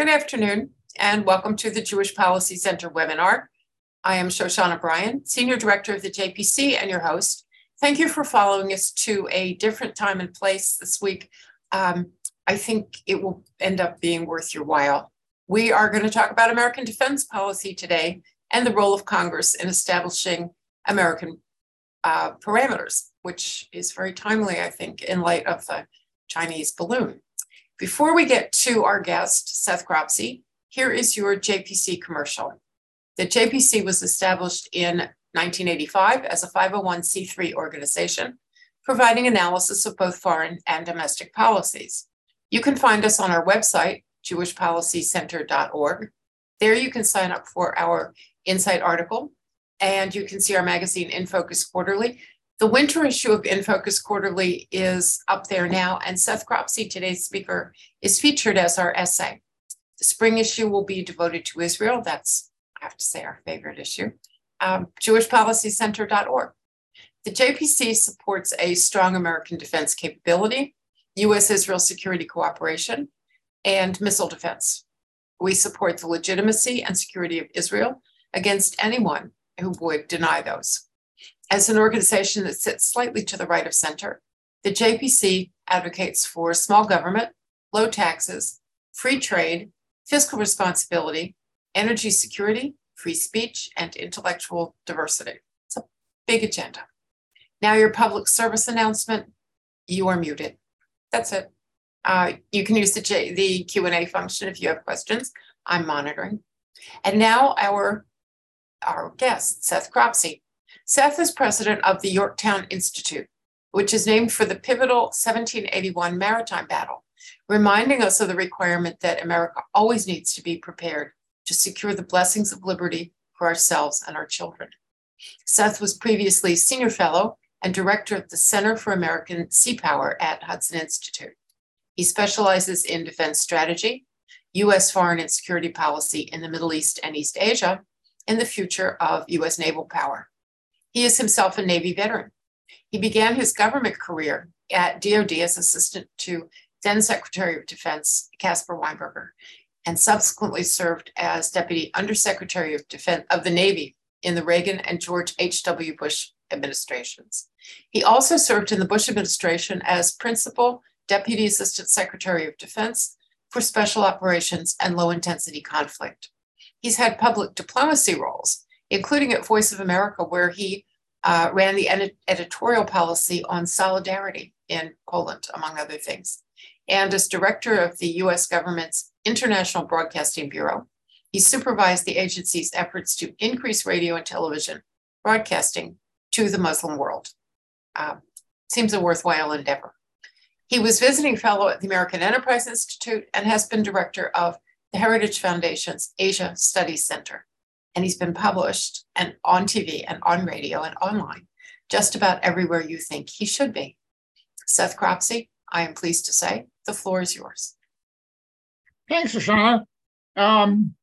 Good afternoon, and welcome to the Jewish Policy Center webinar. I am Shoshana Bryen, Senior Director of the JPC and your host. Thank you for following us to a different time and place this week. Um, I think it will end up being worth your while. We are going to talk about American defense policy today and the role of Congress in establishing American uh, parameters, which is very timely, I think, in light of the Chinese balloon. Before we get to our guest, Seth Cropsey, here is your JPC commercial. The JPC was established in 1985 as a 501c3 organization, providing analysis of both foreign and domestic policies. You can find us on our website, jewishpolicycenter.org. There you can sign up for our Insight article, and you can see our magazine In Focus Quarterly. The winter issue of In Focus Quarterly is up there now, and Seth Cropsey, today's speaker, is featured as our essay. The spring issue will be devoted to Israel. That's, I have to say, our favorite issue. Um, JewishPolicyCenter.org. The JPC supports a strong American defense capability, US Israel security cooperation, and missile defense. We support the legitimacy and security of Israel against anyone who would deny those. As an organization that sits slightly to the right of center, the JPC advocates for small government, low taxes, free trade, fiscal responsibility, energy security, free speech, and intellectual diversity. It's a big agenda. Now, your public service announcement, you are muted. That's it. Uh, you can use the, J- the Q&A function if you have questions. I'm monitoring. And now our, our guest, Seth Cropsey. Seth is president of the Yorktown Institute, which is named for the pivotal 1781 maritime battle, reminding us of the requirement that America always needs to be prepared to secure the blessings of liberty for ourselves and our children. Seth was previously senior fellow and director of the Center for American Sea Power at Hudson Institute. He specializes in defense strategy, US foreign and security policy in the Middle East and East Asia, and the future of US naval power. He is himself a Navy veteran. He began his government career at DoD as assistant to then Secretary of Defense Caspar Weinberger, and subsequently served as Deputy Undersecretary of Defense of the Navy in the Reagan and George H.W. Bush administrations. He also served in the Bush administration as Principal Deputy Assistant Secretary of Defense for Special Operations and Low Intensity Conflict. He's had public diplomacy roles, including at Voice of America, where he uh, ran the ed- editorial policy on solidarity in Poland, among other things. And as director of the US government's International Broadcasting Bureau, he supervised the agency's efforts to increase radio and television broadcasting to the Muslim world. Uh, seems a worthwhile endeavor. He was visiting fellow at the American Enterprise Institute and has been director of the Heritage Foundation's Asia Studies Center and he's been published and on TV and on radio and online, just about everywhere you think he should be. Seth Cropsey, I am pleased to say the floor is yours. Thanks, Shoshana. Um,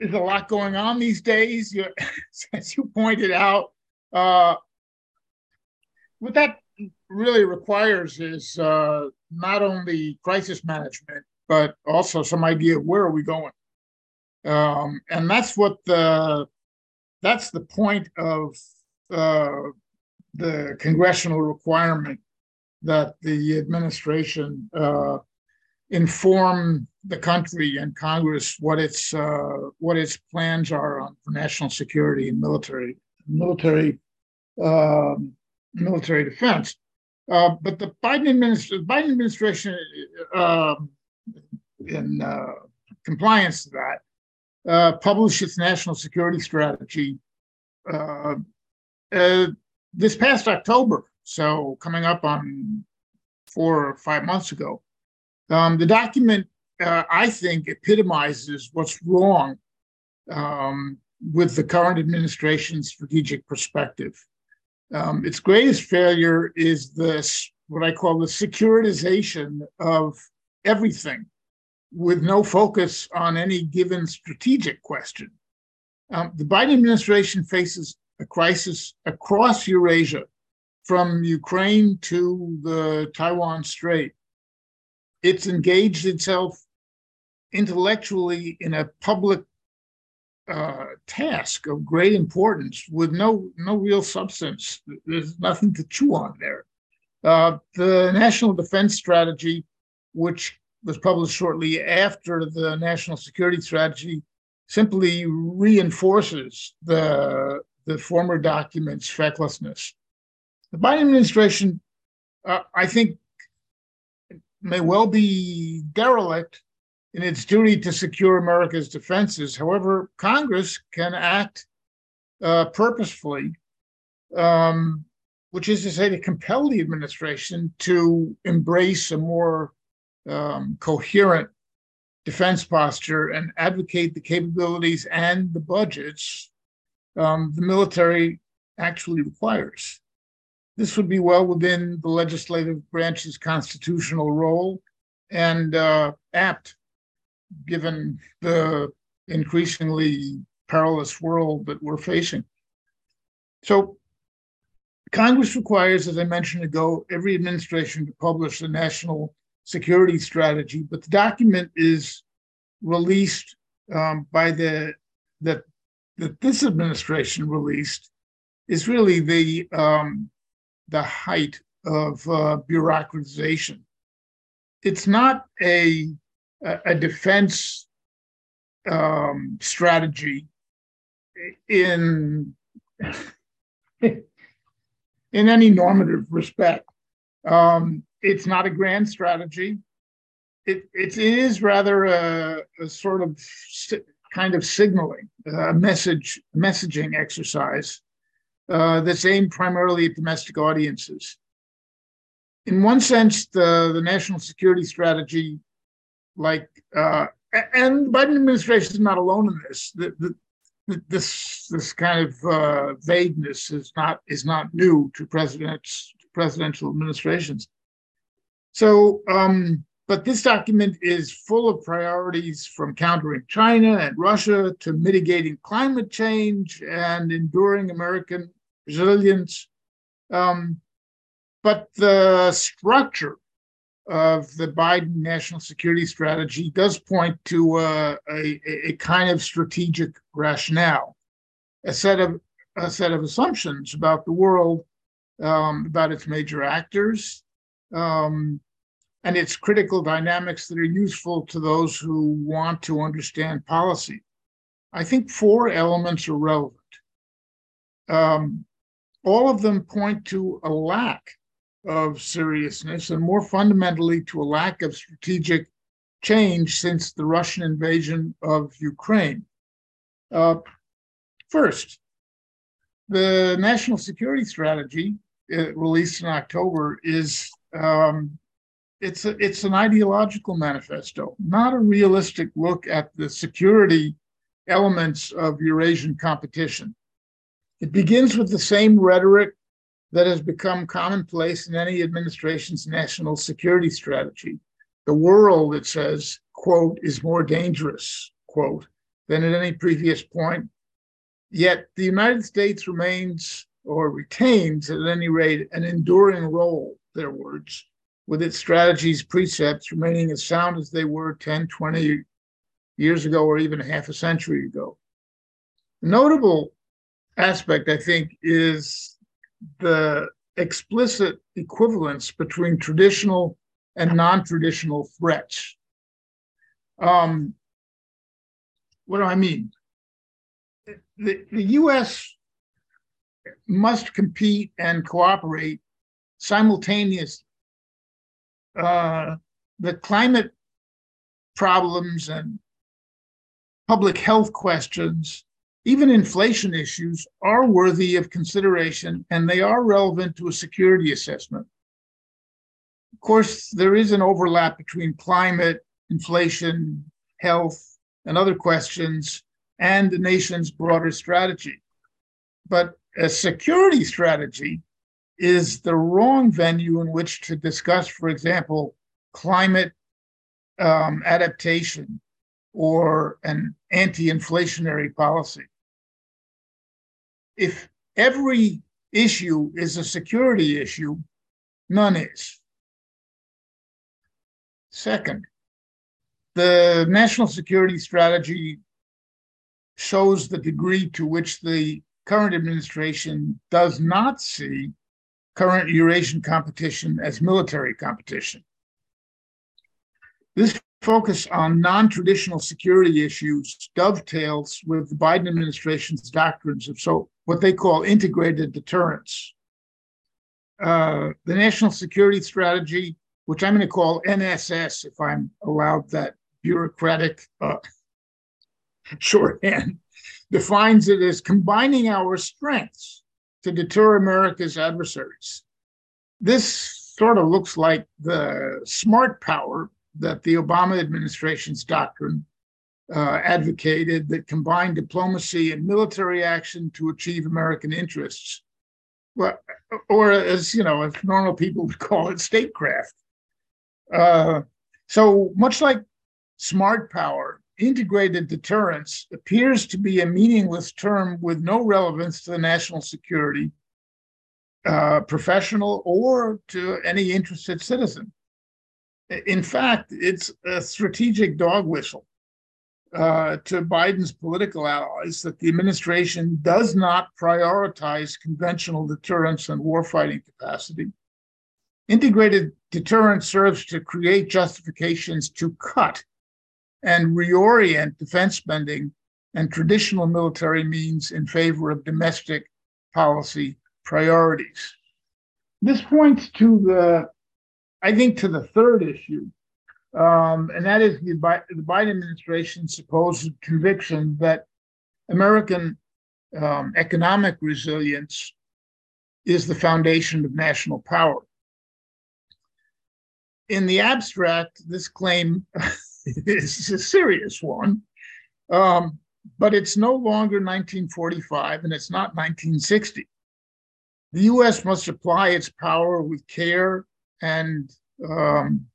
there's a lot going on these days, you, as you pointed out. Uh, what that really requires is uh, not only crisis management, but also some idea of where are we going. Um, and that's what the that's the point of uh, the congressional requirement that the administration uh, inform the country and Congress what its uh, what its plans are on for national security and military military um, military defense. Uh, but the Biden administration, Biden administration, um, in uh, compliance to that, uh, published its national security strategy uh, uh, this past October. So, coming up on four or five months ago. Um, the document, I think, epitomizes what's wrong um, with the current administration's strategic perspective. Um, its greatest failure is this, what I call the securitization of everything with no focus on any given strategic question. Um, the Biden administration faces a crisis across Eurasia, from Ukraine to the Taiwan Strait. It's engaged itself intellectually in a public uh, task of great importance with no no real substance. There's nothing to chew on there. Uh, the National Defense Strategy, which was published shortly after the National Security Strategy, simply reinforces the the former document's fecklessness. The Biden administration, uh, I think, may well be derelict in its duty to secure America's defenses. However, Congress can act uh, purposefully, um, which is to say, to compel the administration to embrace a more um, coherent defense posture and advocate the capabilities and the budgets um, the military actually requires. This would be well within the legislative branch's constitutional role and uh, apt given the increasingly perilous world that we're facing. So, Congress requires, as I mentioned ago, every administration to publish a national security strategy, but the document is released um, by the that that this administration released is really the um, the height of uh, bureaucratization. It's not a a defense um, strategy in in any normative respect. Um, it's not a grand strategy. It, it is rather a, a sort of kind of signaling, a message messaging exercise uh, that's aimed primarily at domestic audiences. In one sense, the, the national security strategy like uh, and the Biden administration is not alone in this. The, the, this this kind of uh, vagueness is not is not new to presidents presidential administrations. So, um, but this document is full of priorities from countering China and Russia to mitigating climate change and enduring American resilience. Um, but the structure of the Biden national security strategy does point to uh, a, a kind of strategic rationale, a set of a set of assumptions about the world, um, about its major actors, um, and its critical dynamics that are useful to those who want to understand policy. I think four elements are relevant. Um, all of them point to a lack of seriousness and more fundamentally to a lack of strategic change since the Russian invasion of Ukraine. Uh, first, the national security strategy uh, released in October is um, it's a, it's an ideological manifesto, not a realistic look at the security elements of Eurasian competition. It begins with the same rhetoric that has become commonplace in any administration's national security strategy. The world, it says, quote, is more dangerous, quote, than at any previous point. Yet the United States remains or retains, at any rate, an enduring role, their words, with its strategies, precepts remaining as sound as they were 10, 20 years ago, or even half a century ago. notable aspect, I think, is the explicit equivalence between traditional and non-traditional threats. Um, what do I mean? The, the US must compete and cooperate simultaneously. Uh, the climate problems and public health questions even inflation issues are worthy of consideration and they are relevant to a security assessment. Of course, there is an overlap between climate, inflation, health, and other questions and the nation's broader strategy. But a security strategy is the wrong venue in which to discuss, for example, climate um, adaptation or an anti inflationary policy if every issue is a security issue, none is. Second, the national security strategy shows the degree to which the current administration does not see current Eurasian competition as military competition. This focus on non traditional security issues dovetails with the Biden administration's doctrines of so what they call integrated deterrence. Uh, the national security strategy, which I'm going to call NSS, if I'm allowed that bureaucratic uh, shorthand, defines it as combining our strengths to deter America's adversaries. This sort of looks like the smart power that the Obama administration's doctrine uh, advocated that combined diplomacy and military action to achieve American interests. Well, or as you know, if normal people would call it statecraft. Uh, so much like smart power, integrated deterrence appears to be a meaningless term with no relevance to the national security, uh, professional, or to any interested citizen. In fact, it's a strategic dog whistle uh, to Biden's political allies that the administration does not prioritize conventional deterrence and warfighting capacity. Integrated deterrence serves to create justifications to cut and reorient defense spending and traditional military means in favor of domestic policy priorities. This points to the, I think, to the third issue, um, and that is the, the, Biden administration's supposed conviction that American um, economic resilience is the foundation of national power. In the abstract, this claim is a serious one. Um, but it's no longer 1945 and it's not 1960. The US must apply its power with care and, um,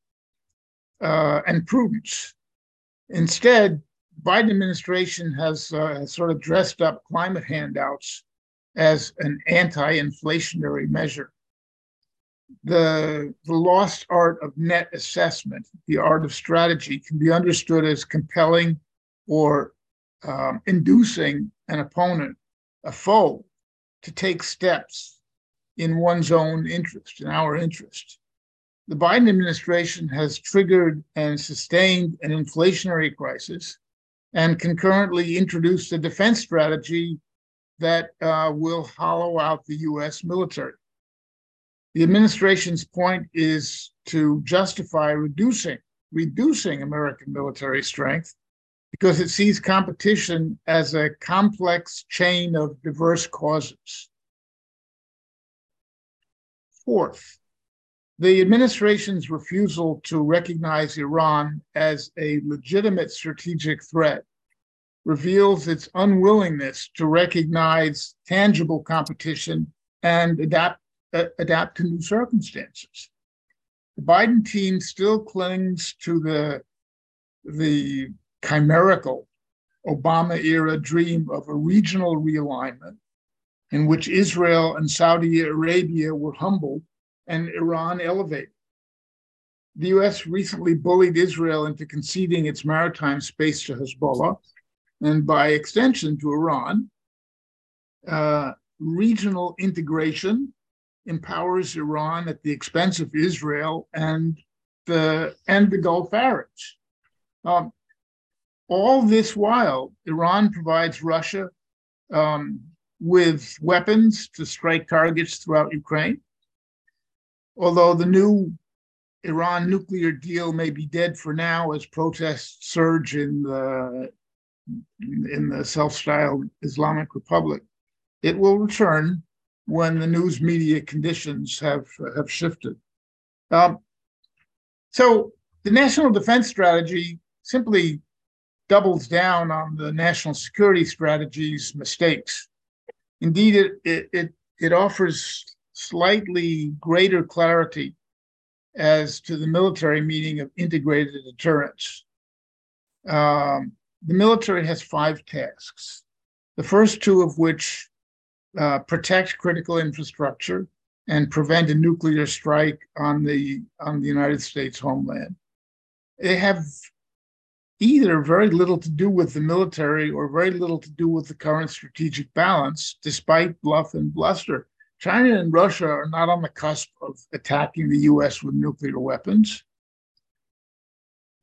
uh, and prudence. Instead, Biden administration has uh, sort of dressed up climate handouts as an anti-inflationary measure the, the lost art of net assessment, the art of strategy, can be understood as compelling or um, inducing an opponent, a foe, to take steps in one's own interest, in our interest. The Biden administration has triggered and sustained an inflationary crisis and concurrently introduced a defense strategy that uh, will hollow out the US military. The administration's point is to justify reducing reducing American military strength because it sees competition as a complex chain of diverse causes. Fourth, the administration's refusal to recognize Iran as a legitimate strategic threat reveals its unwillingness to recognize tangible competition and adapt adapt to new circumstances. The Biden team still clings to the, the chimerical Obama era dream of a regional realignment in which Israel and Saudi Arabia were humbled and Iran elevated. The US recently bullied Israel into conceding its maritime space to Hezbollah and, by extension, to Iran. Uh, regional integration empowers Iran at the expense of Israel and the and the Gulf Arabs. Um, all this while, Iran provides Russia um, with weapons to strike targets throughout Ukraine. Although the new Iran nuclear deal may be dead for now as protests surge in the in the self-styled Islamic Republic, it will return when the news media conditions have have shifted. Um, so the national defense strategy simply doubles down on the national security strategy's mistakes. Indeed, it it it, it offers slightly greater clarity as to the military meaning of integrated deterrence. Um, the military has five tasks, the first two of which uh, protect critical infrastructure and prevent a nuclear strike on the on the United States homeland. They have either very little to do with the military or very little to do with the current strategic balance, despite bluff and bluster. China and Russia are not on the cusp of attacking the US with nuclear weapons.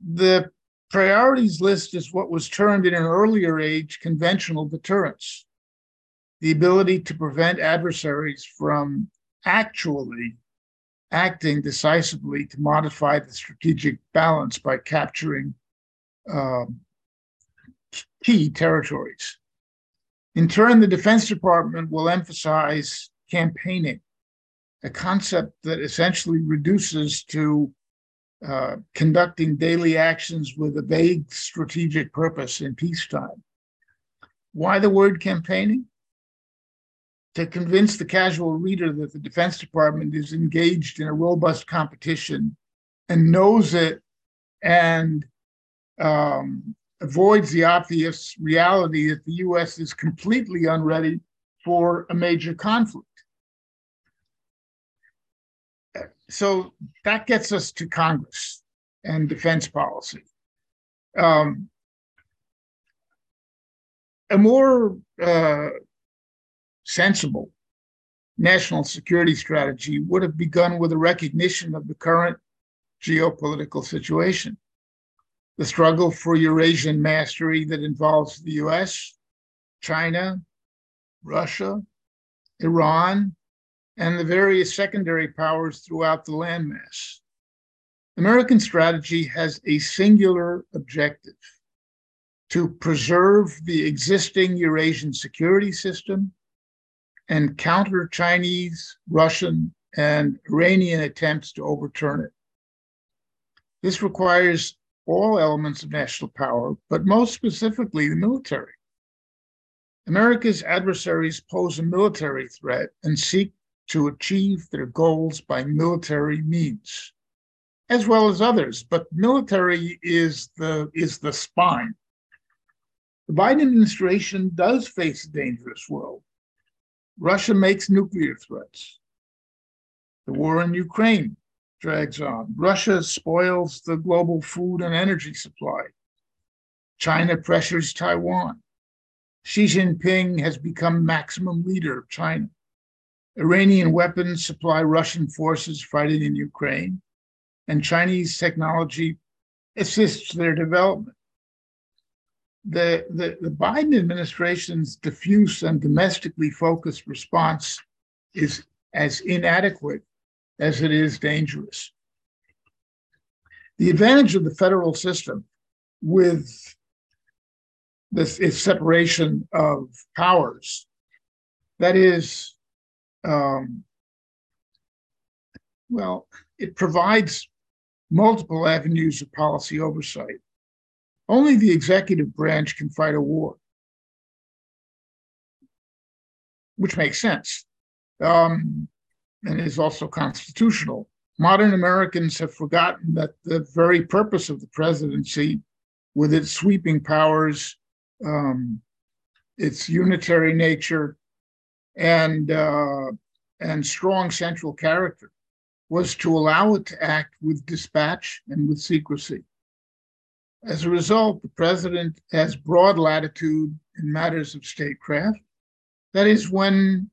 The priorities list is what was termed in an earlier age conventional deterrence the ability to prevent adversaries from actually acting decisively to modify the strategic balance by capturing um, key territories. In turn, the Defense Department will emphasize campaigning, a concept that essentially reduces to uh, conducting daily actions with a vague strategic purpose in peacetime. Why the word campaigning? To convince the casual reader that the Defense Department is engaged in a robust competition and knows it and um, avoids the obvious reality that the US is completely unready for a major conflict. So that gets us to Congress and defense policy. Um, a more uh, sensible national security strategy would have begun with a recognition of the current geopolitical situation the struggle for Eurasian mastery that involves the US, China, Russia, Iran, and the various secondary powers throughout the landmass. American strategy has a singular objective to preserve the existing Eurasian security system and counter Chinese, Russian, and Iranian attempts to overturn it. This requires all elements of national power, but most specifically the military. America's adversaries pose a military threat and seek to achieve their goals by military means, as well as others, but military is the, is the spine. The Biden administration does face a dangerous world. Russia makes nuclear threats. The war in Ukraine drags on. Russia spoils the global food and energy supply. China pressures Taiwan. Xi Jinping has become maximum leader of China. Iranian weapons supply Russian forces fighting in Ukraine, and Chinese technology assists their development. The, the, the Biden administration's diffuse and domestically focused response is as inadequate as it is dangerous. The advantage of the federal system with this is separation of powers. That is, um, well, it provides multiple avenues of policy oversight. Only the executive branch can fight a war, which makes sense. Um, and is also constitutional. Modern Americans have forgotten that the very purpose of the presidency, with its sweeping powers, um, its unitary nature, and uh, and strong central character, was to allow it to act with dispatch and with secrecy. As a result, the president has broad latitude in matters of statecraft. That is, when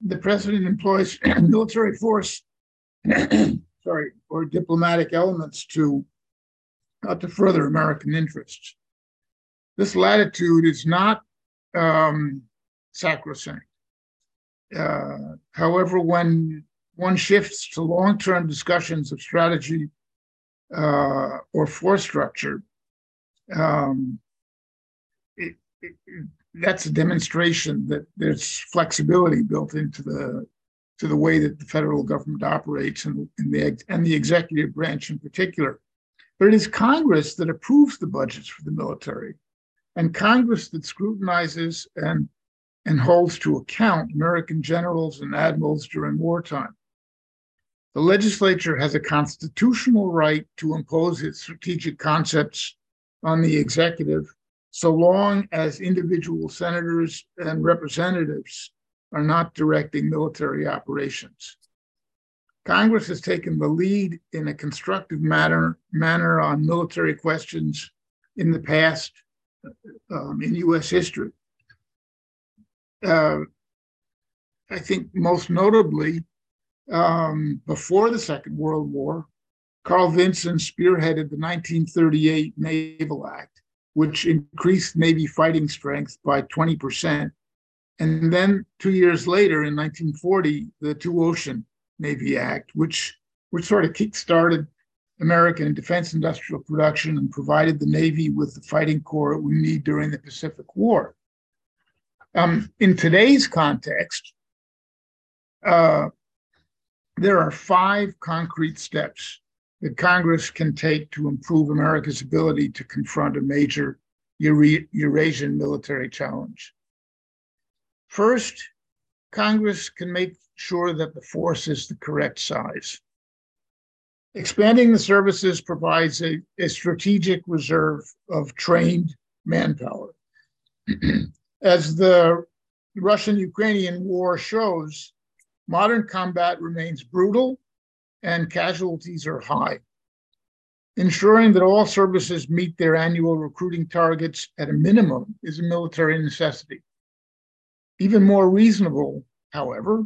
the president employs military force, sorry, or diplomatic elements to uh, to further American interests. This latitude is not um, sacrosanct. Uh, however, when one shifts to long-term discussions of strategy uh, or force structure, um, it, it, that's a demonstration that there's flexibility built into the to the way that the federal government operates and, and the and the executive branch in particular. But it is Congress that approves the budgets for the military, and Congress that scrutinizes and and holds to account American generals and admirals during wartime. The legislature has a constitutional right to impose its strategic concepts on the executive so long as individual senators and representatives are not directing military operations. Congress has taken the lead in a constructive manner, manner on military questions in the past um, in U.S. history. Uh, I think most notably, um, before the Second World War, Carl Vinson spearheaded the 1938 Naval Act, which increased Navy fighting strength by 20%. And then two years later, in 1940, the Two Ocean Navy Act, which, which sort of kick-started American defense industrial production and provided the Navy with the fighting corps we need during the Pacific War. Um, in today's context, uh, there are five concrete steps that Congress can take to improve America's ability to confront a major Eurasian military challenge. First, Congress can make sure that the force is the correct size. Expanding the services provides a, a strategic reserve of trained manpower. As the Russian Ukrainian war shows, modern combat remains brutal and casualties are high. Ensuring that all services meet their annual recruiting targets at a minimum is a military necessity. Even more reasonable, however,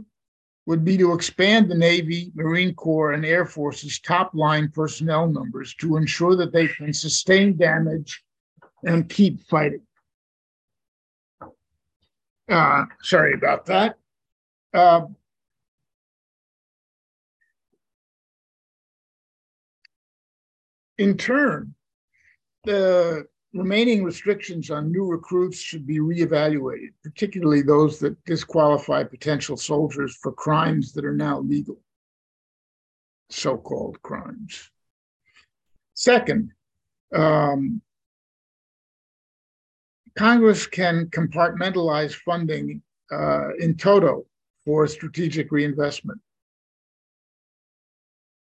would be to expand the Navy, Marine Corps, and Air Force's top line personnel numbers to ensure that they can sustain damage and keep fighting. Uh, sorry about that. Uh, in turn, the remaining restrictions on new recruits should be reevaluated, particularly those that disqualify potential soldiers for crimes that are now legal, so called crimes. Second, um, Congress can compartmentalize funding uh, in toto for strategic reinvestment.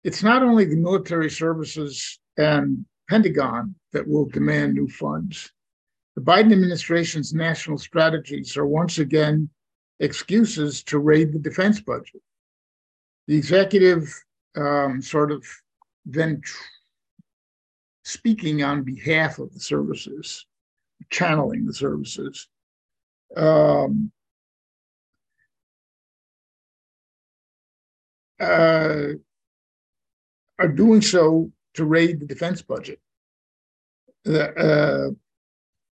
It's not only the military services and Pentagon that will demand new funds. The Biden administration's national strategies are once again excuses to raid the defense budget. The executive um, sort of then tr- speaking on behalf of the services, channeling the services. Um, uh, are doing so to raid the defense budget. The, uh,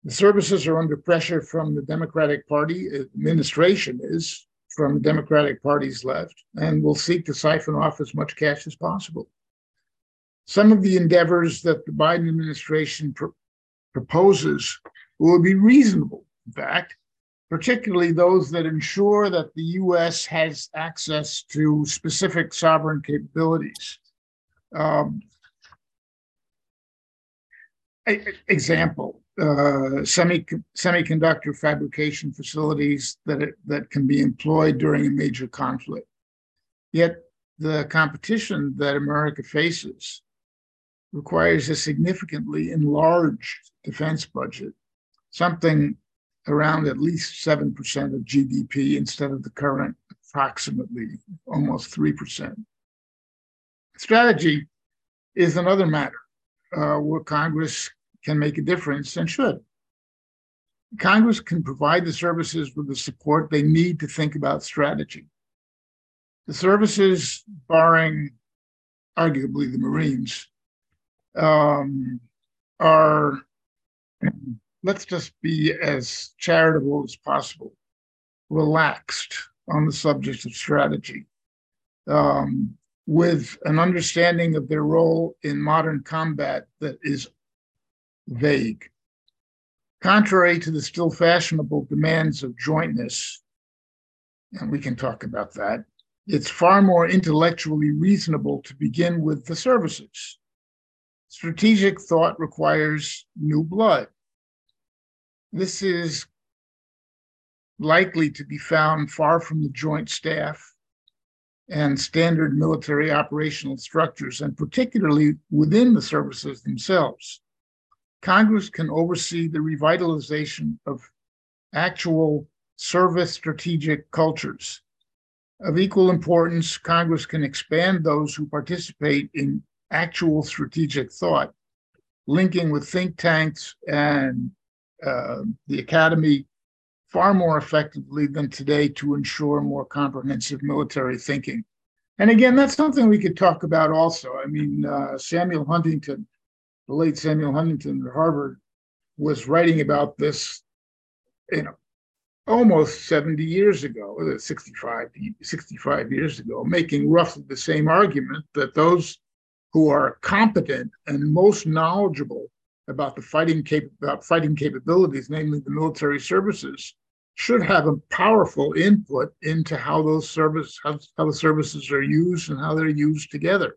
the services are under pressure from the Democratic Party. Administration is from the Democratic Party's left, and will seek to siphon off as much cash as possible. Some of the endeavors that the Biden administration pr- proposes will be reasonable, in fact, particularly those that ensure that the U.S. has access to specific sovereign capabilities. Um, example, uh, semi, semiconductor fabrication facilities that, it, that can be employed during a major conflict. Yet the competition that America faces requires a significantly enlarged defense budget, something around at least 7% of GDP instead of the current approximately almost 3%. Strategy is another matter uh, where Congress can make a difference and should. Congress can provide the services with the support they need to think about strategy. The services, barring arguably the Marines, um, are, let's just be as charitable as possible, relaxed on the subject of strategy. Um, with an understanding of their role in modern combat that is vague. Contrary to the still fashionable demands of jointness, and we can talk about that, it's far more intellectually reasonable to begin with the services. Strategic thought requires new blood. This is likely to be found far from the joint staff and standard military operational structures, and particularly within the services themselves. Congress can oversee the revitalization of actual service strategic cultures. Of equal importance, Congress can expand those who participate in actual strategic thought linking with think tanks and uh, the academy far more effectively than today to ensure more comprehensive military thinking. And again, that's something we could talk about also. I mean, uh, Samuel Huntington, the late Samuel Huntington at Harvard, was writing about this, you know, almost 70 years ago, 65, 65 years ago, making roughly the same argument that those who are competent and most knowledgeable about the fighting cap- about fighting capabilities, namely the military services, should have a powerful input into how those service how, how the services are used and how they're used together.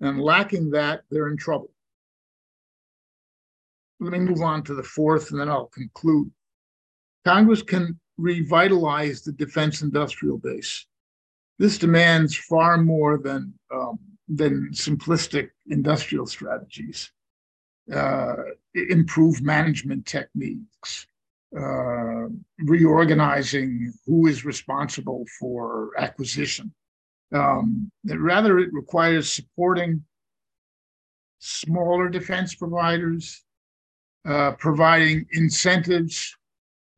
And lacking that, they're in trouble. Let me move on to the fourth, and then I'll conclude. Congress can revitalize the defense industrial base. This demands far more than um, than simplistic industrial strategies. Uh, improve management techniques, uh, reorganizing who is responsible for acquisition. Um, rather, it requires supporting smaller defense providers, uh, providing incentives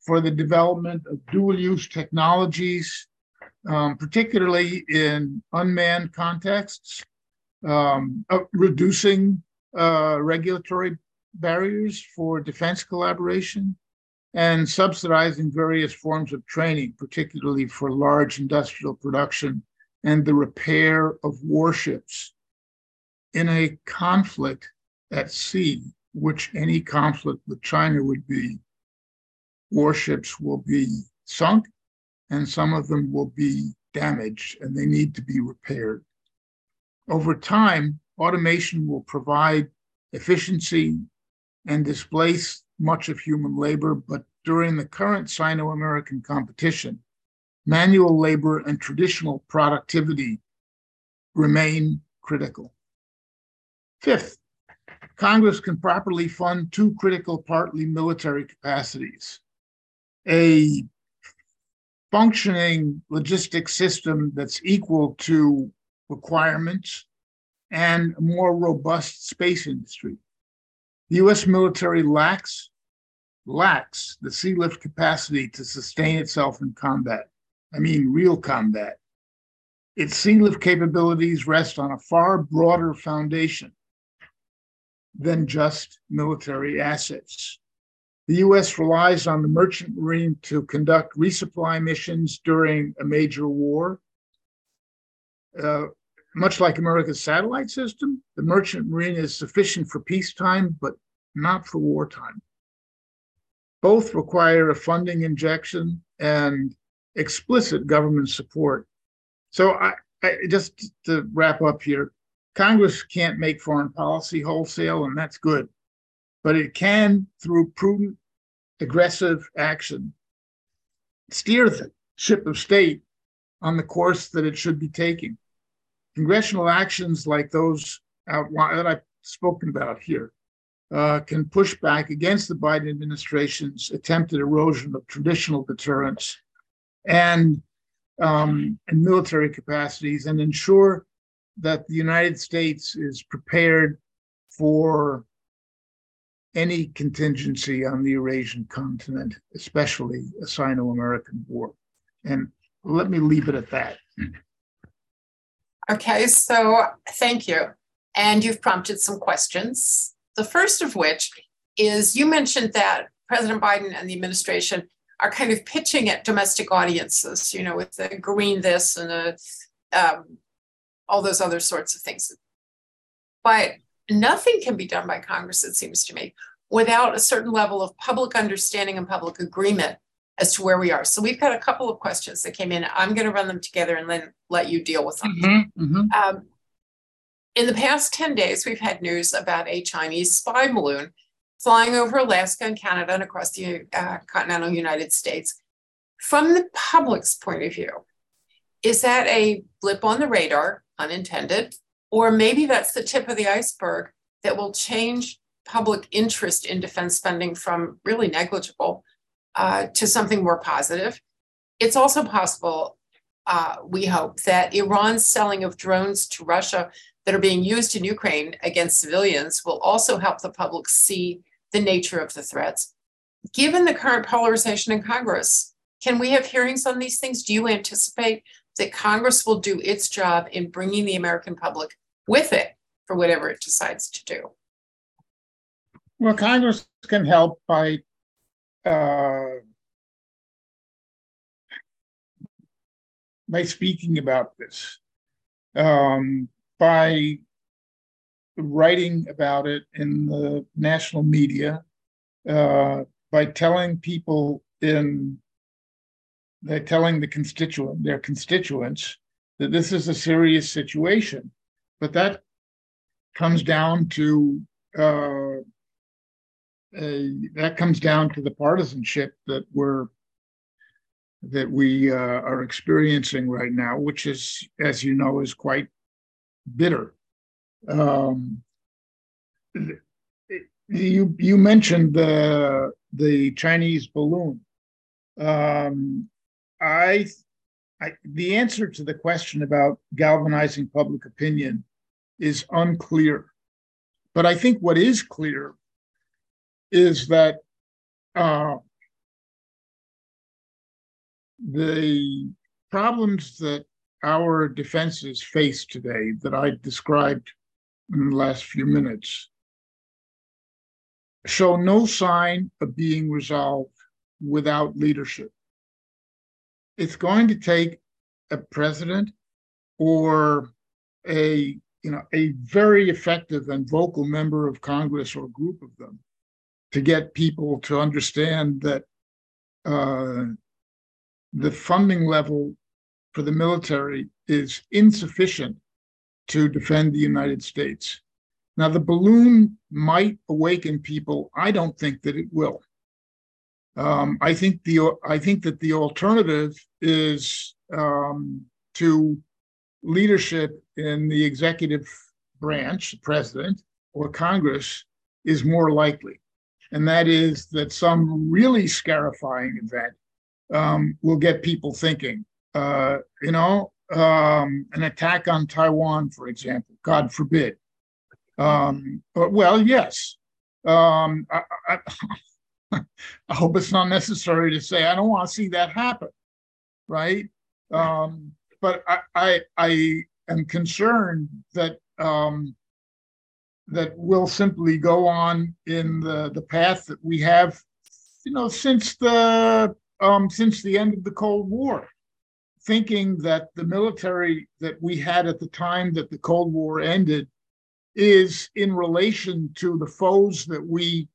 for the development of dual use technologies, um, particularly in unmanned contexts, um, uh, reducing uh, regulatory barriers for defense collaboration, and subsidizing various forms of training, particularly for large industrial production and the repair of warships in a conflict at sea, which any conflict with China would be. Warships will be sunk and some of them will be damaged and they need to be repaired. Over time, automation will provide efficiency and displace much of human labor, but during the current Sino American competition, manual labor and traditional productivity remain critical. Fifth, Congress can properly fund two critical partly military capacities a functioning logistics system that's equal to requirements and a more robust space industry. The US military lacks lacks the sea lift capacity to sustain itself in combat. I mean real combat. Its sea lift capabilities rest on a far broader foundation than just military assets. The US relies on the merchant marine to conduct resupply missions during a major war. Uh, much like America's satellite system, the merchant marine is sufficient for peacetime, but not for wartime. Both require a funding injection and explicit government support. So, I, I, just to wrap up here, Congress can't make foreign policy wholesale, and that's good but it can, through prudent, aggressive action, steer the ship of state on the course that it should be taking. Congressional actions like those that I've spoken about here uh, can push back against the Biden administration's attempted erosion of traditional deterrence and, um, and military capacities and ensure that the United States is prepared for any contingency on the Eurasian continent, especially a Sino American war. And let me leave it at that. Okay, so thank you. And you've prompted some questions. The first of which is you mentioned that President Biden and the administration are kind of pitching at domestic audiences, you know, with the green this and the, um, all those other sorts of things. But nothing can be done by Congress, it seems to me, without a certain level of public understanding and public agreement as to where we are. So we've got a couple of questions that came in. I'm going to run them together and then let you deal with them. Mm-hmm, mm-hmm. Um, in the past 10 days, we've had news about a Chinese spy balloon flying over Alaska and Canada and across the uh, continental United States. From the public's point of view, is that a blip on the radar, unintended, or maybe that's the tip of the iceberg that will change public interest in defense spending from really negligible uh, to something more positive. It's also possible, uh, we hope, that Iran's selling of drones to Russia that are being used in Ukraine against civilians will also help the public see the nature of the threats. Given the current polarization in Congress, can we have hearings on these things? Do you anticipate that Congress will do its job in bringing the American public with it for whatever it decides to do? Well, Congress can help by uh, by speaking about this, um, by writing about it in the national media, uh, by telling people in they're telling the constituent their constituents that this is a serious situation. But that comes down to uh, a, that comes down to the partisanship that we're that we uh, are experiencing right now, which is, as you know, is quite bitter. Um, you you mentioned the the Chinese balloon. Um, I, I the answer to the question about galvanizing public opinion is unclear, but I think what is clear is that uh, the problems that our defenses face today that I described in the last few minutes show no sign of being resolved without leadership. It's going to take a president or a you know a very effective and vocal member of Congress or group of them to get people to understand that uh, the funding level for the military is insufficient to defend the United States. Now, the balloon might awaken people. I don't think that it will. Um, I think the I think that the alternative is um, to leadership in the executive branch, the president or Congress, is more likely, and that is that some really scarifying event um, will get people thinking. Uh, you know, um, an attack on Taiwan, for example, God forbid. Um, well, yes. Um, I, I, I, hope it's not necessary to say I don't want to see that happen, right? Um, but I, I, I am concerned that um, that we'll simply go on in the the path that we have, you know, since the um, since the end of the Cold War, thinking that the military that we had at the time that the Cold War ended is in relation to the foes that we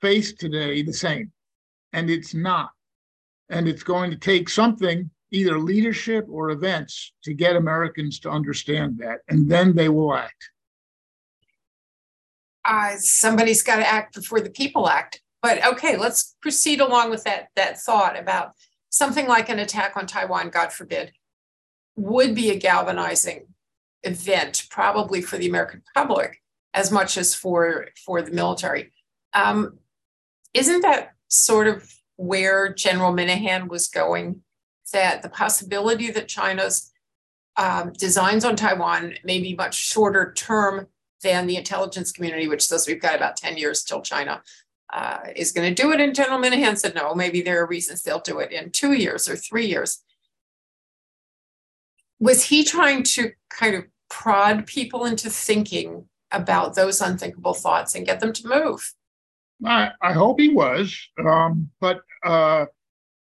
face today the same. And it's not. And it's going to take something, either leadership or events, to get Americans to understand that. And then they will act. Uh, somebody's got to act before the people act. But okay, let's proceed along with that that thought about something like an attack on Taiwan, God forbid, would be a galvanizing event, probably for the American public as much as for for the military. Um, isn't that sort of where General Minihan was going? That the possibility that China's um, designs on Taiwan may be much shorter term than the intelligence community, which says we've got about 10 years till China uh, is going to do it. And General Minihan said, no, maybe there are reasons they'll do it in two years or three years. Was he trying to kind of prod people into thinking about those unthinkable thoughts and get them to move? I, I hope he was. Um, but uh,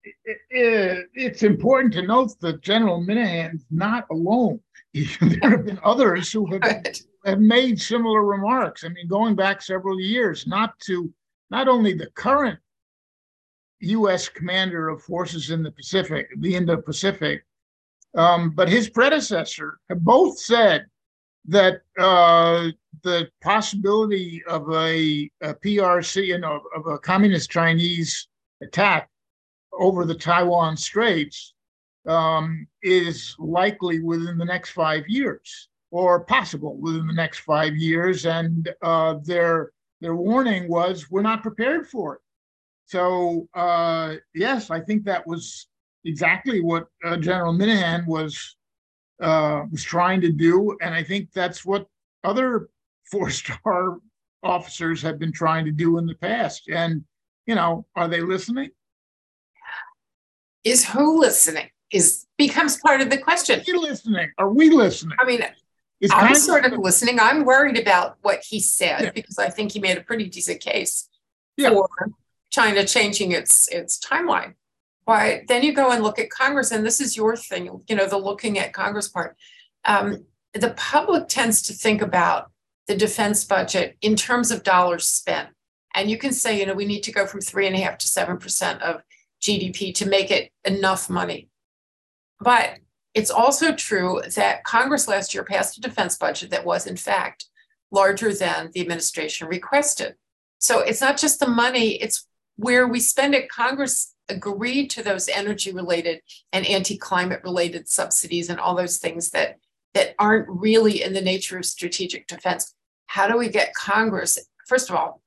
it, it, it's important to note that General Minihan's not alone. there have been others who have, have made similar remarks. I mean, going back several years, not to not only the current U.S. commander of forces in the Pacific, the Indo-Pacific, um, but his predecessor have both said that uh, the possibility of a, a PRC, you know, of a communist Chinese attack over the Taiwan Straits um, is likely within the next five years, or possible within the next five years, and uh, they're their warning was we're not prepared for it. So uh, yes, I think that was exactly what uh, General Minihan was uh, was trying to do, and I think that's what other four-star officers have been trying to do in the past. And you know, are they listening? Is who listening? Is becomes part of the question. Are you listening? Are we listening? I mean, Is I'm sort of listening. I'm worried about what he said Yeah. because I think he made a pretty decent case Yeah. for China changing its its timeline. But then you go and look at Congress, and this is your thing, you know, the looking at Congress part. Um, the public tends to think about the defense budget in terms of dollars spent. And you can say, you know, we need to go from three and a half to seven percent of GDP to make it enough money. But it's also true that Congress last year passed a defense budget that was, in fact, larger than the administration requested. So it's not just the money, it's where we spend it. Congress agreed to those energy related and anti climate related subsidies and all those things that, that aren't really in the nature of strategic defense. How do we get Congress, first of all,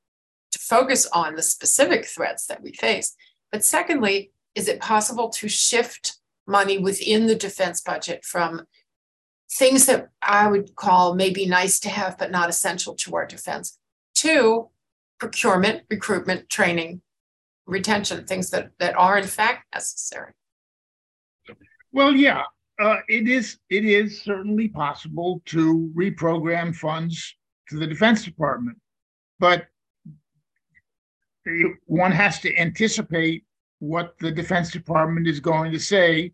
to focus on the specific threats that we face? But secondly, is it possible to shift money within the defense budget from things that I would call maybe nice to have, but not essential to our defense, to procurement, recruitment, training, retention, things that, that are in fact necessary. Well, yeah, uh, it is. It is certainly possible to reprogram funds to the Defense Department, but one has to anticipate what the Defense Department is going to say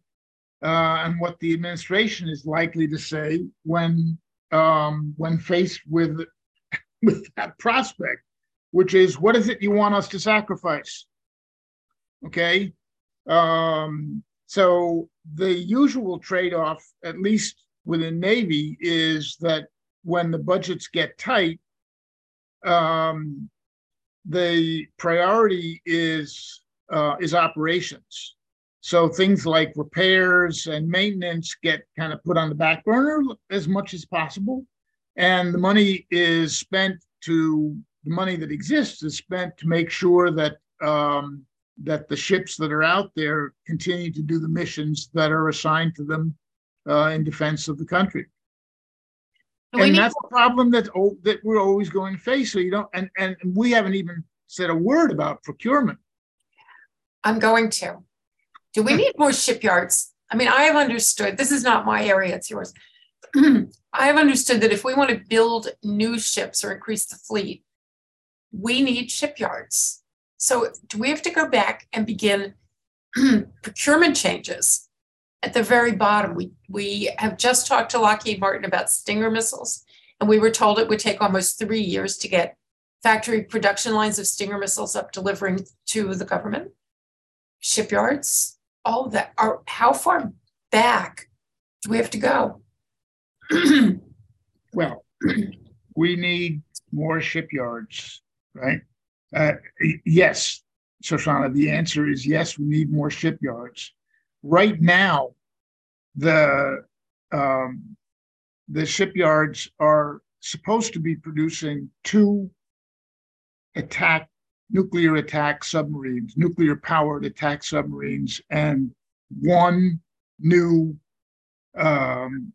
uh, and what the administration is likely to say when um, when faced with with that prospect, which is what is it you want us to sacrifice? Okay. Um, so the usual trade-off, at least within Navy, is that when the budgets get tight, um, the priority is uh, is operations. So things like repairs and maintenance get kind of put on the back burner as much as possible, and the money is spent to the money that exists is spent to make sure that um, that the ships that are out there continue to do the missions that are assigned to them uh, in defense of the country. We and need that's a problem that oh, that we're always going to face. So you don't, and and we haven't even said a word about procurement. I'm going to. Do we hmm. need more shipyards? I mean, I have understood, this is not my area, it's yours. I have understood that if we want to build new ships or increase the fleet, we need shipyards. So do we have to go back and begin procurement changes at the very bottom? We, we have just talked to Lockheed Martin about Stinger missiles, and we were told it would take almost three years to get factory production lines of Stinger missiles up delivering to the government shipyards, all of that are how far back do we have to go? Well, we need more shipyards, right? Uh, yes, Shoshana, the answer is yes, we need more shipyards. Right now, the um, the shipyards are supposed to be producing two attack nuclear attack submarines, nuclear powered attack submarines, and one new um,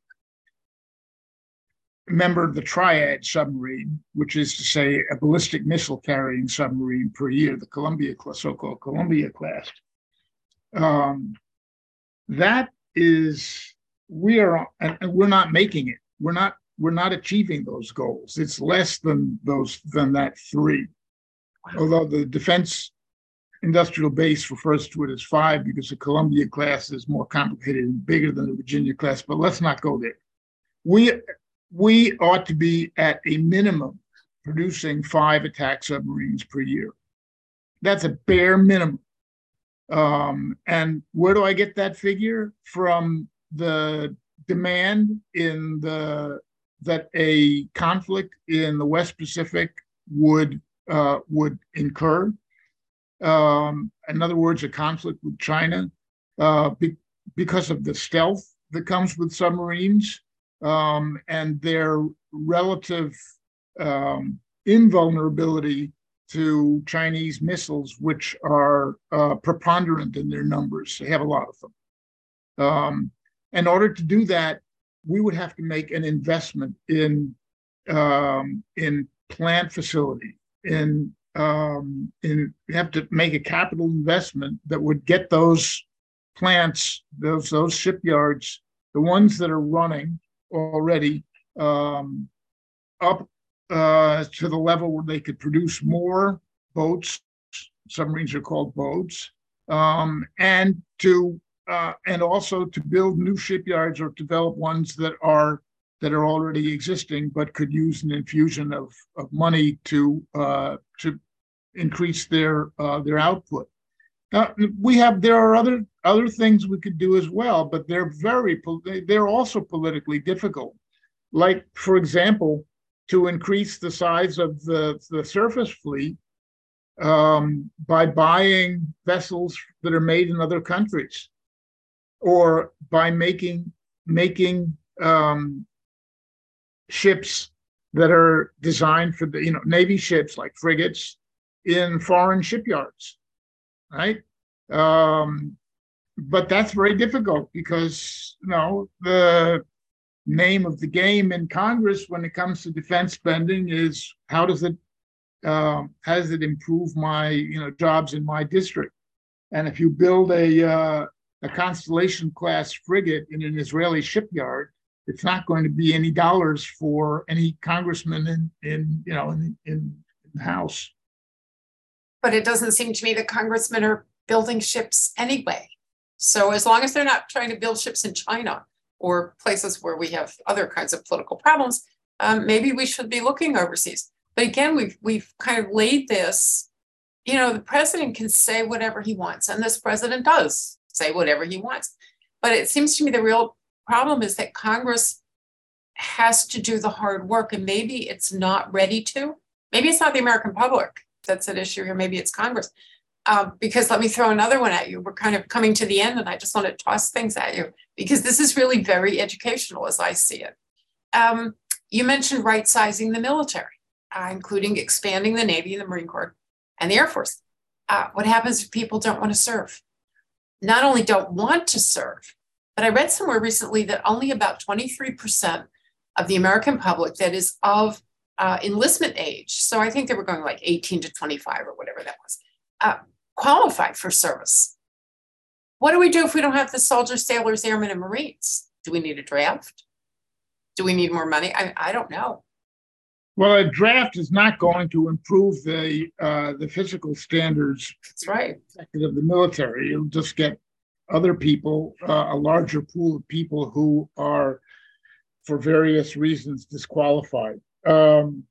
member of the triad submarine, which is to say a ballistic missile carrying submarine per year, the Columbia class, so-called Columbia class. Um, that is, we are, and, and we're not making it. We're not, we're not achieving those goals. It's less than those, than that three. Although the defense industrial base refers to it as five because the Columbia class is more complicated and bigger than the Virginia class, but let's not go there. We we ought to be at a minimum producing five attack submarines per year. That's a bare minimum. Um, and where do I get that figure from? The demand in the that a conflict in the West Pacific would uh, would incur. Um, in other words, a conflict with China uh, be, because of the stealth that comes with submarines um, and their relative um, invulnerability to Chinese missiles, which are uh, preponderant in their numbers. They have a lot of them. Um, in order to do that, we would have to make an investment in um, in plant facility, in um, have to make a capital investment that would get those plants, those those shipyards, the ones that are running already, um, up uh, to the level where they could produce more boats. Submarines are called boats, um, and to uh, and also to build new shipyards or develop ones that are that are already existing but could use an infusion of, of money to uh, to increase their uh, their output. Now we have there are other other things we could do as well, but they're very they're also politically difficult. Like for example, to increase the size of the the surface fleet um, by buying vessels that are made in other countries, or by making making um, ships that are designed for the you know navy ships like frigates in foreign shipyards right? Um, but that's very difficult because you know the name of the game in congress when it comes to defense spending is how does it um, how does it improve my you know jobs in my district? And if you build a uh, a constellation class frigate in an israeli shipyard it's not going to be any dollars for any congressman in in you know in, in the House. But it doesn't seem to me that congressmen are building ships anyway. So as long as they're not trying to build ships in China or places where we have other kinds of political problems, um, maybe we should be looking overseas. But again, we've we've kind of laid this. You know, the president can say whatever he wants, and this president does say whatever he wants. But it seems to me the real problem is that Congress has to do the hard work, and maybe it's not ready to. Maybe it's not the American public that's at issue here. Maybe it's Congress. Um, because let me throw another one at you. We're kind of coming to the end, and I just want to toss things at you because this is really very educational as I see it. Um, you mentioned right sizing the military, uh, including expanding the Navy, the Marine Corps, and the Air Force. Uh, what happens if people don't want to serve? Not only don't want to serve, but I read somewhere recently that only about 23% of the American public that is of uh, enlistment age, so I think they were going like 18 to 25 or whatever that was, uh, qualify for service. What do we do if we don't have the soldiers, sailors, airmen, and Marines? Do we need a draft? Do we need more money? I, I don't know. Well, a draft is not going to improve the uh, the physical standards. That's right. Of the military, you'll just get other people, uh, a larger pool of people who are, for various reasons, disqualified. Um,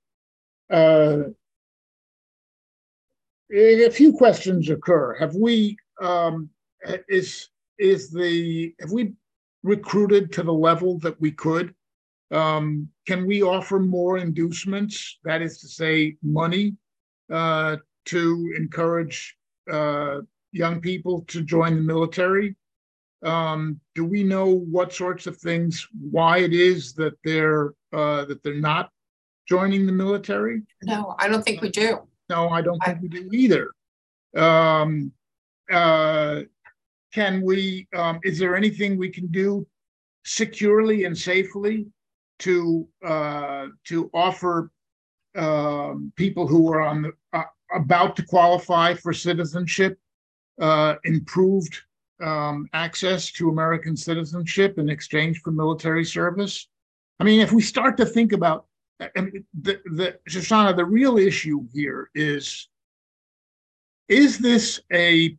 uh, a few questions occur. Have we um, is is the have we recruited to the level that we could? Um, can we offer more inducements? That is to say, money uh, to encourage uh, young people to join the military? Um, do we know what sorts of things, why it is that they're uh, that they're not joining the military? No, I don't think we do. No, I don't think I... we do either. Um, uh, can we? Um, is there anything we can do securely and safely to uh, to offer um, people who are on the uh, about to qualify for citizenship uh, improved um, access to American citizenship in exchange for military service. I mean, if we start to think about I mean, the, the Shoshana, the real issue here is is this a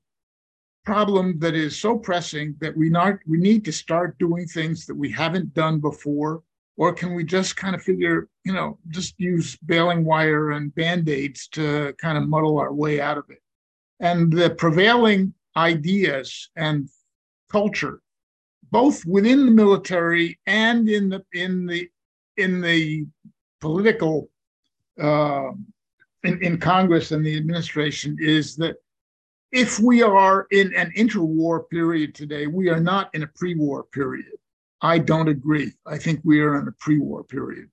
problem that is so pressing that we not we need to start doing things that we haven't done before or can we just kind of figure you know just use baling wire and band-aids to kind of muddle our way out of it and the prevailing ideas and culture, both within the military and in the in the in the political uh, in, in Congress and the administration, is that if we are in an interwar period today, we are not in a pre-war period. I don't agree. I think we are in a pre-war period.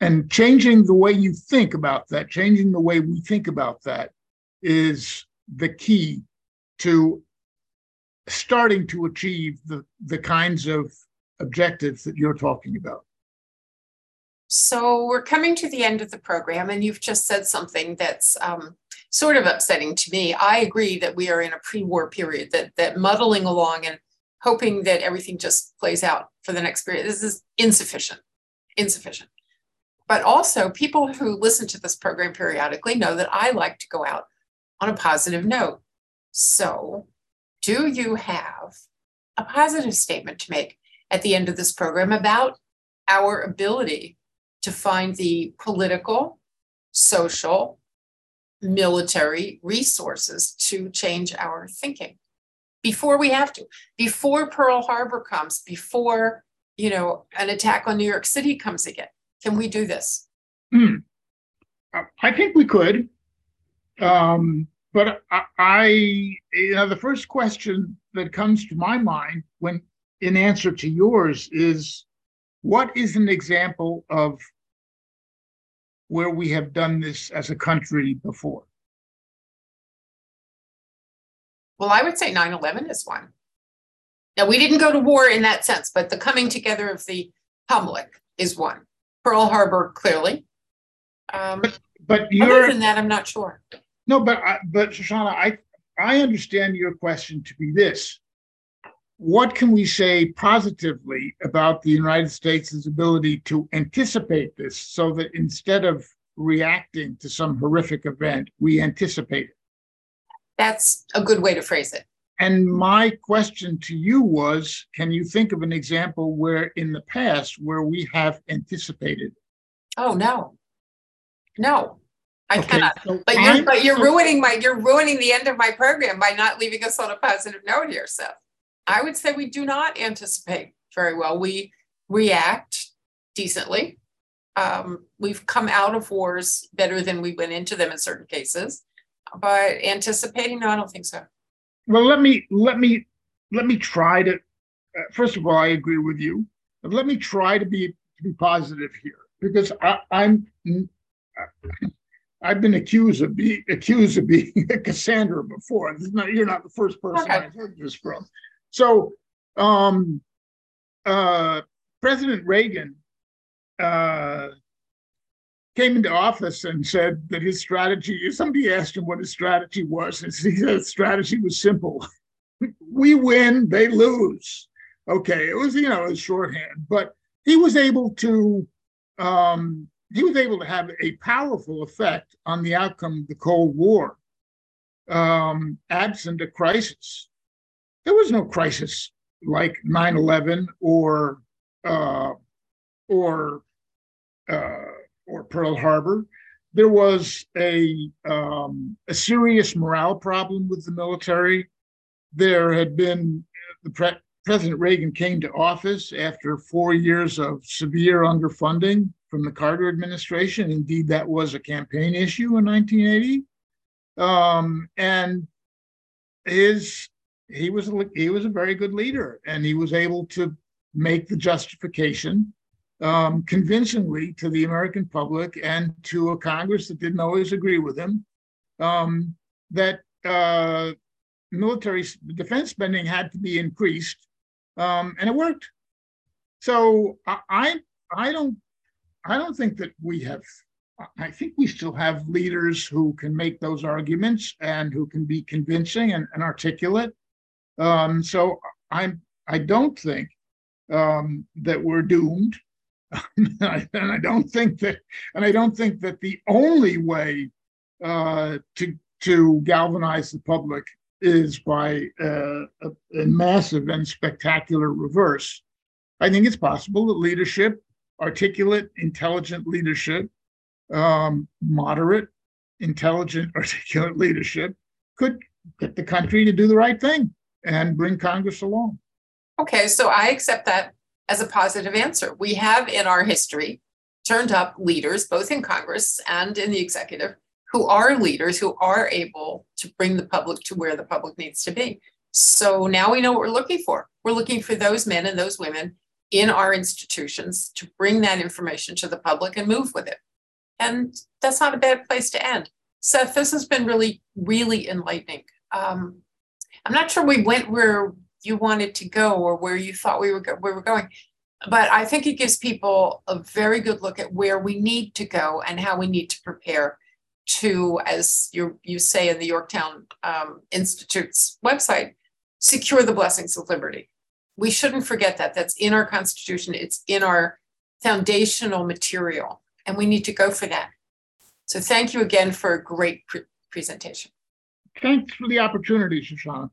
And changing the way you think about that, changing the way we think about that is the key to starting to achieve the, the kinds of objectives that you're talking about? So we're coming to the end of the program, and you've just said something that's um, sort of upsetting to me. I agree that we are in a pre-war period, that that muddling along and hoping that everything just plays out for the next period. This is insufficient, insufficient. But also, people who listen to this program periodically know that I like to go out on a positive note. So, do you have a positive statement to make at the end of this program about our ability to find the political, social, military resources to change our thinking before we have to, before Pearl Harbor comes, before you know an attack on New York City comes again. Can we do this? Hmm. I think we could. Um, but I, I, you know, the first question that comes to my mind when in answer to yours is what is an example of where we have done this as a country before? Well, I would say 9 11 is one. Now, we didn't go to war in that sense, but the coming together of the public is one. Pearl Harbor, clearly. Um, but, but other than that, I'm not sure. No, but I, but Shoshana, I I understand your question to be this: What can we say positively about the United States' ability to anticipate this, so that instead of reacting to some horrific event, we anticipate it? That's a good way to phrase it. And my question to you was can you think of an example where in the past where we have anticipated? Oh no. No. I okay, cannot. So but you're but you're ruining my you're ruining the end of my program by not leaving us on a positive note here, Seth. I would say we do not anticipate very well. We react decently. Um, we've come out of wars better than we went into them in certain cases, but anticipating, no, I don't think so. Well, let me let me let me try to. Uh, first of all, I agree with you, but let me try to be to be positive here because I, I'm. I've been accused of being accused of being a Cassandra before. Not, you're not the first person okay. I've heard this from. So, um, uh, President Reagan uh, came into office and said that his strategy, somebody asked him what his strategy was, and he said his strategy was simple. we win, they lose. Okay, it was, you know, a shorthand, but he was able to um, he was able to have a powerful effect on the outcome of the Cold War, um, absent a crisis. There was no crisis like 9/11 or uh, or uh, or Pearl Harbor. There was a, um, a serious morale problem with the military. There had been the pre- President Reagan came to office after four years of severe underfunding from the Carter administration. Indeed, that was a campaign issue in 1980. Um, and his he was he was a very good leader, and he was able to make the justification um, convincingly to the American public and to a Congress that didn't always agree with him um, that uh, military defense spending had to be increased, um, and it worked. So I, I don't I don't think that we have. I think we still have leaders who can make those arguments and who can be convincing and, and articulate. Um, so I'm I don't think um, that we're doomed. and I don't think that, and I don't think that the only way uh, to to galvanize the public is by uh, a, a, massive and spectacular reverse. I think it's possible that leadership, articulate, intelligent leadership, um, moderate, intelligent, articulate leadership, could get the country to do the right thing and bring Congress along. Okay, so I accept that as a positive answer. We have in our history turned up leaders, both in Congress and in the executive, who are leaders who are able to bring the public to where the public needs to be. So now we know what we're looking for. We're looking for those men and those women in our institutions to bring that information to the public and move with it. And that's not a bad place to end. Seth, this has been really, really enlightening. Um, I'm not sure we went where you wanted to go or where you thought we were go- we were going. But I think it gives people a very good look at where we need to go and how we need to prepare to, as you you say in the Yorktown um, Institute's website, secure the blessings of liberty. We shouldn't forget that. That's in our Constitution. It's in our foundational material, and we need to go for that. So thank you again for a great pre- presentation. Thanks for the opportunity, Shoshana.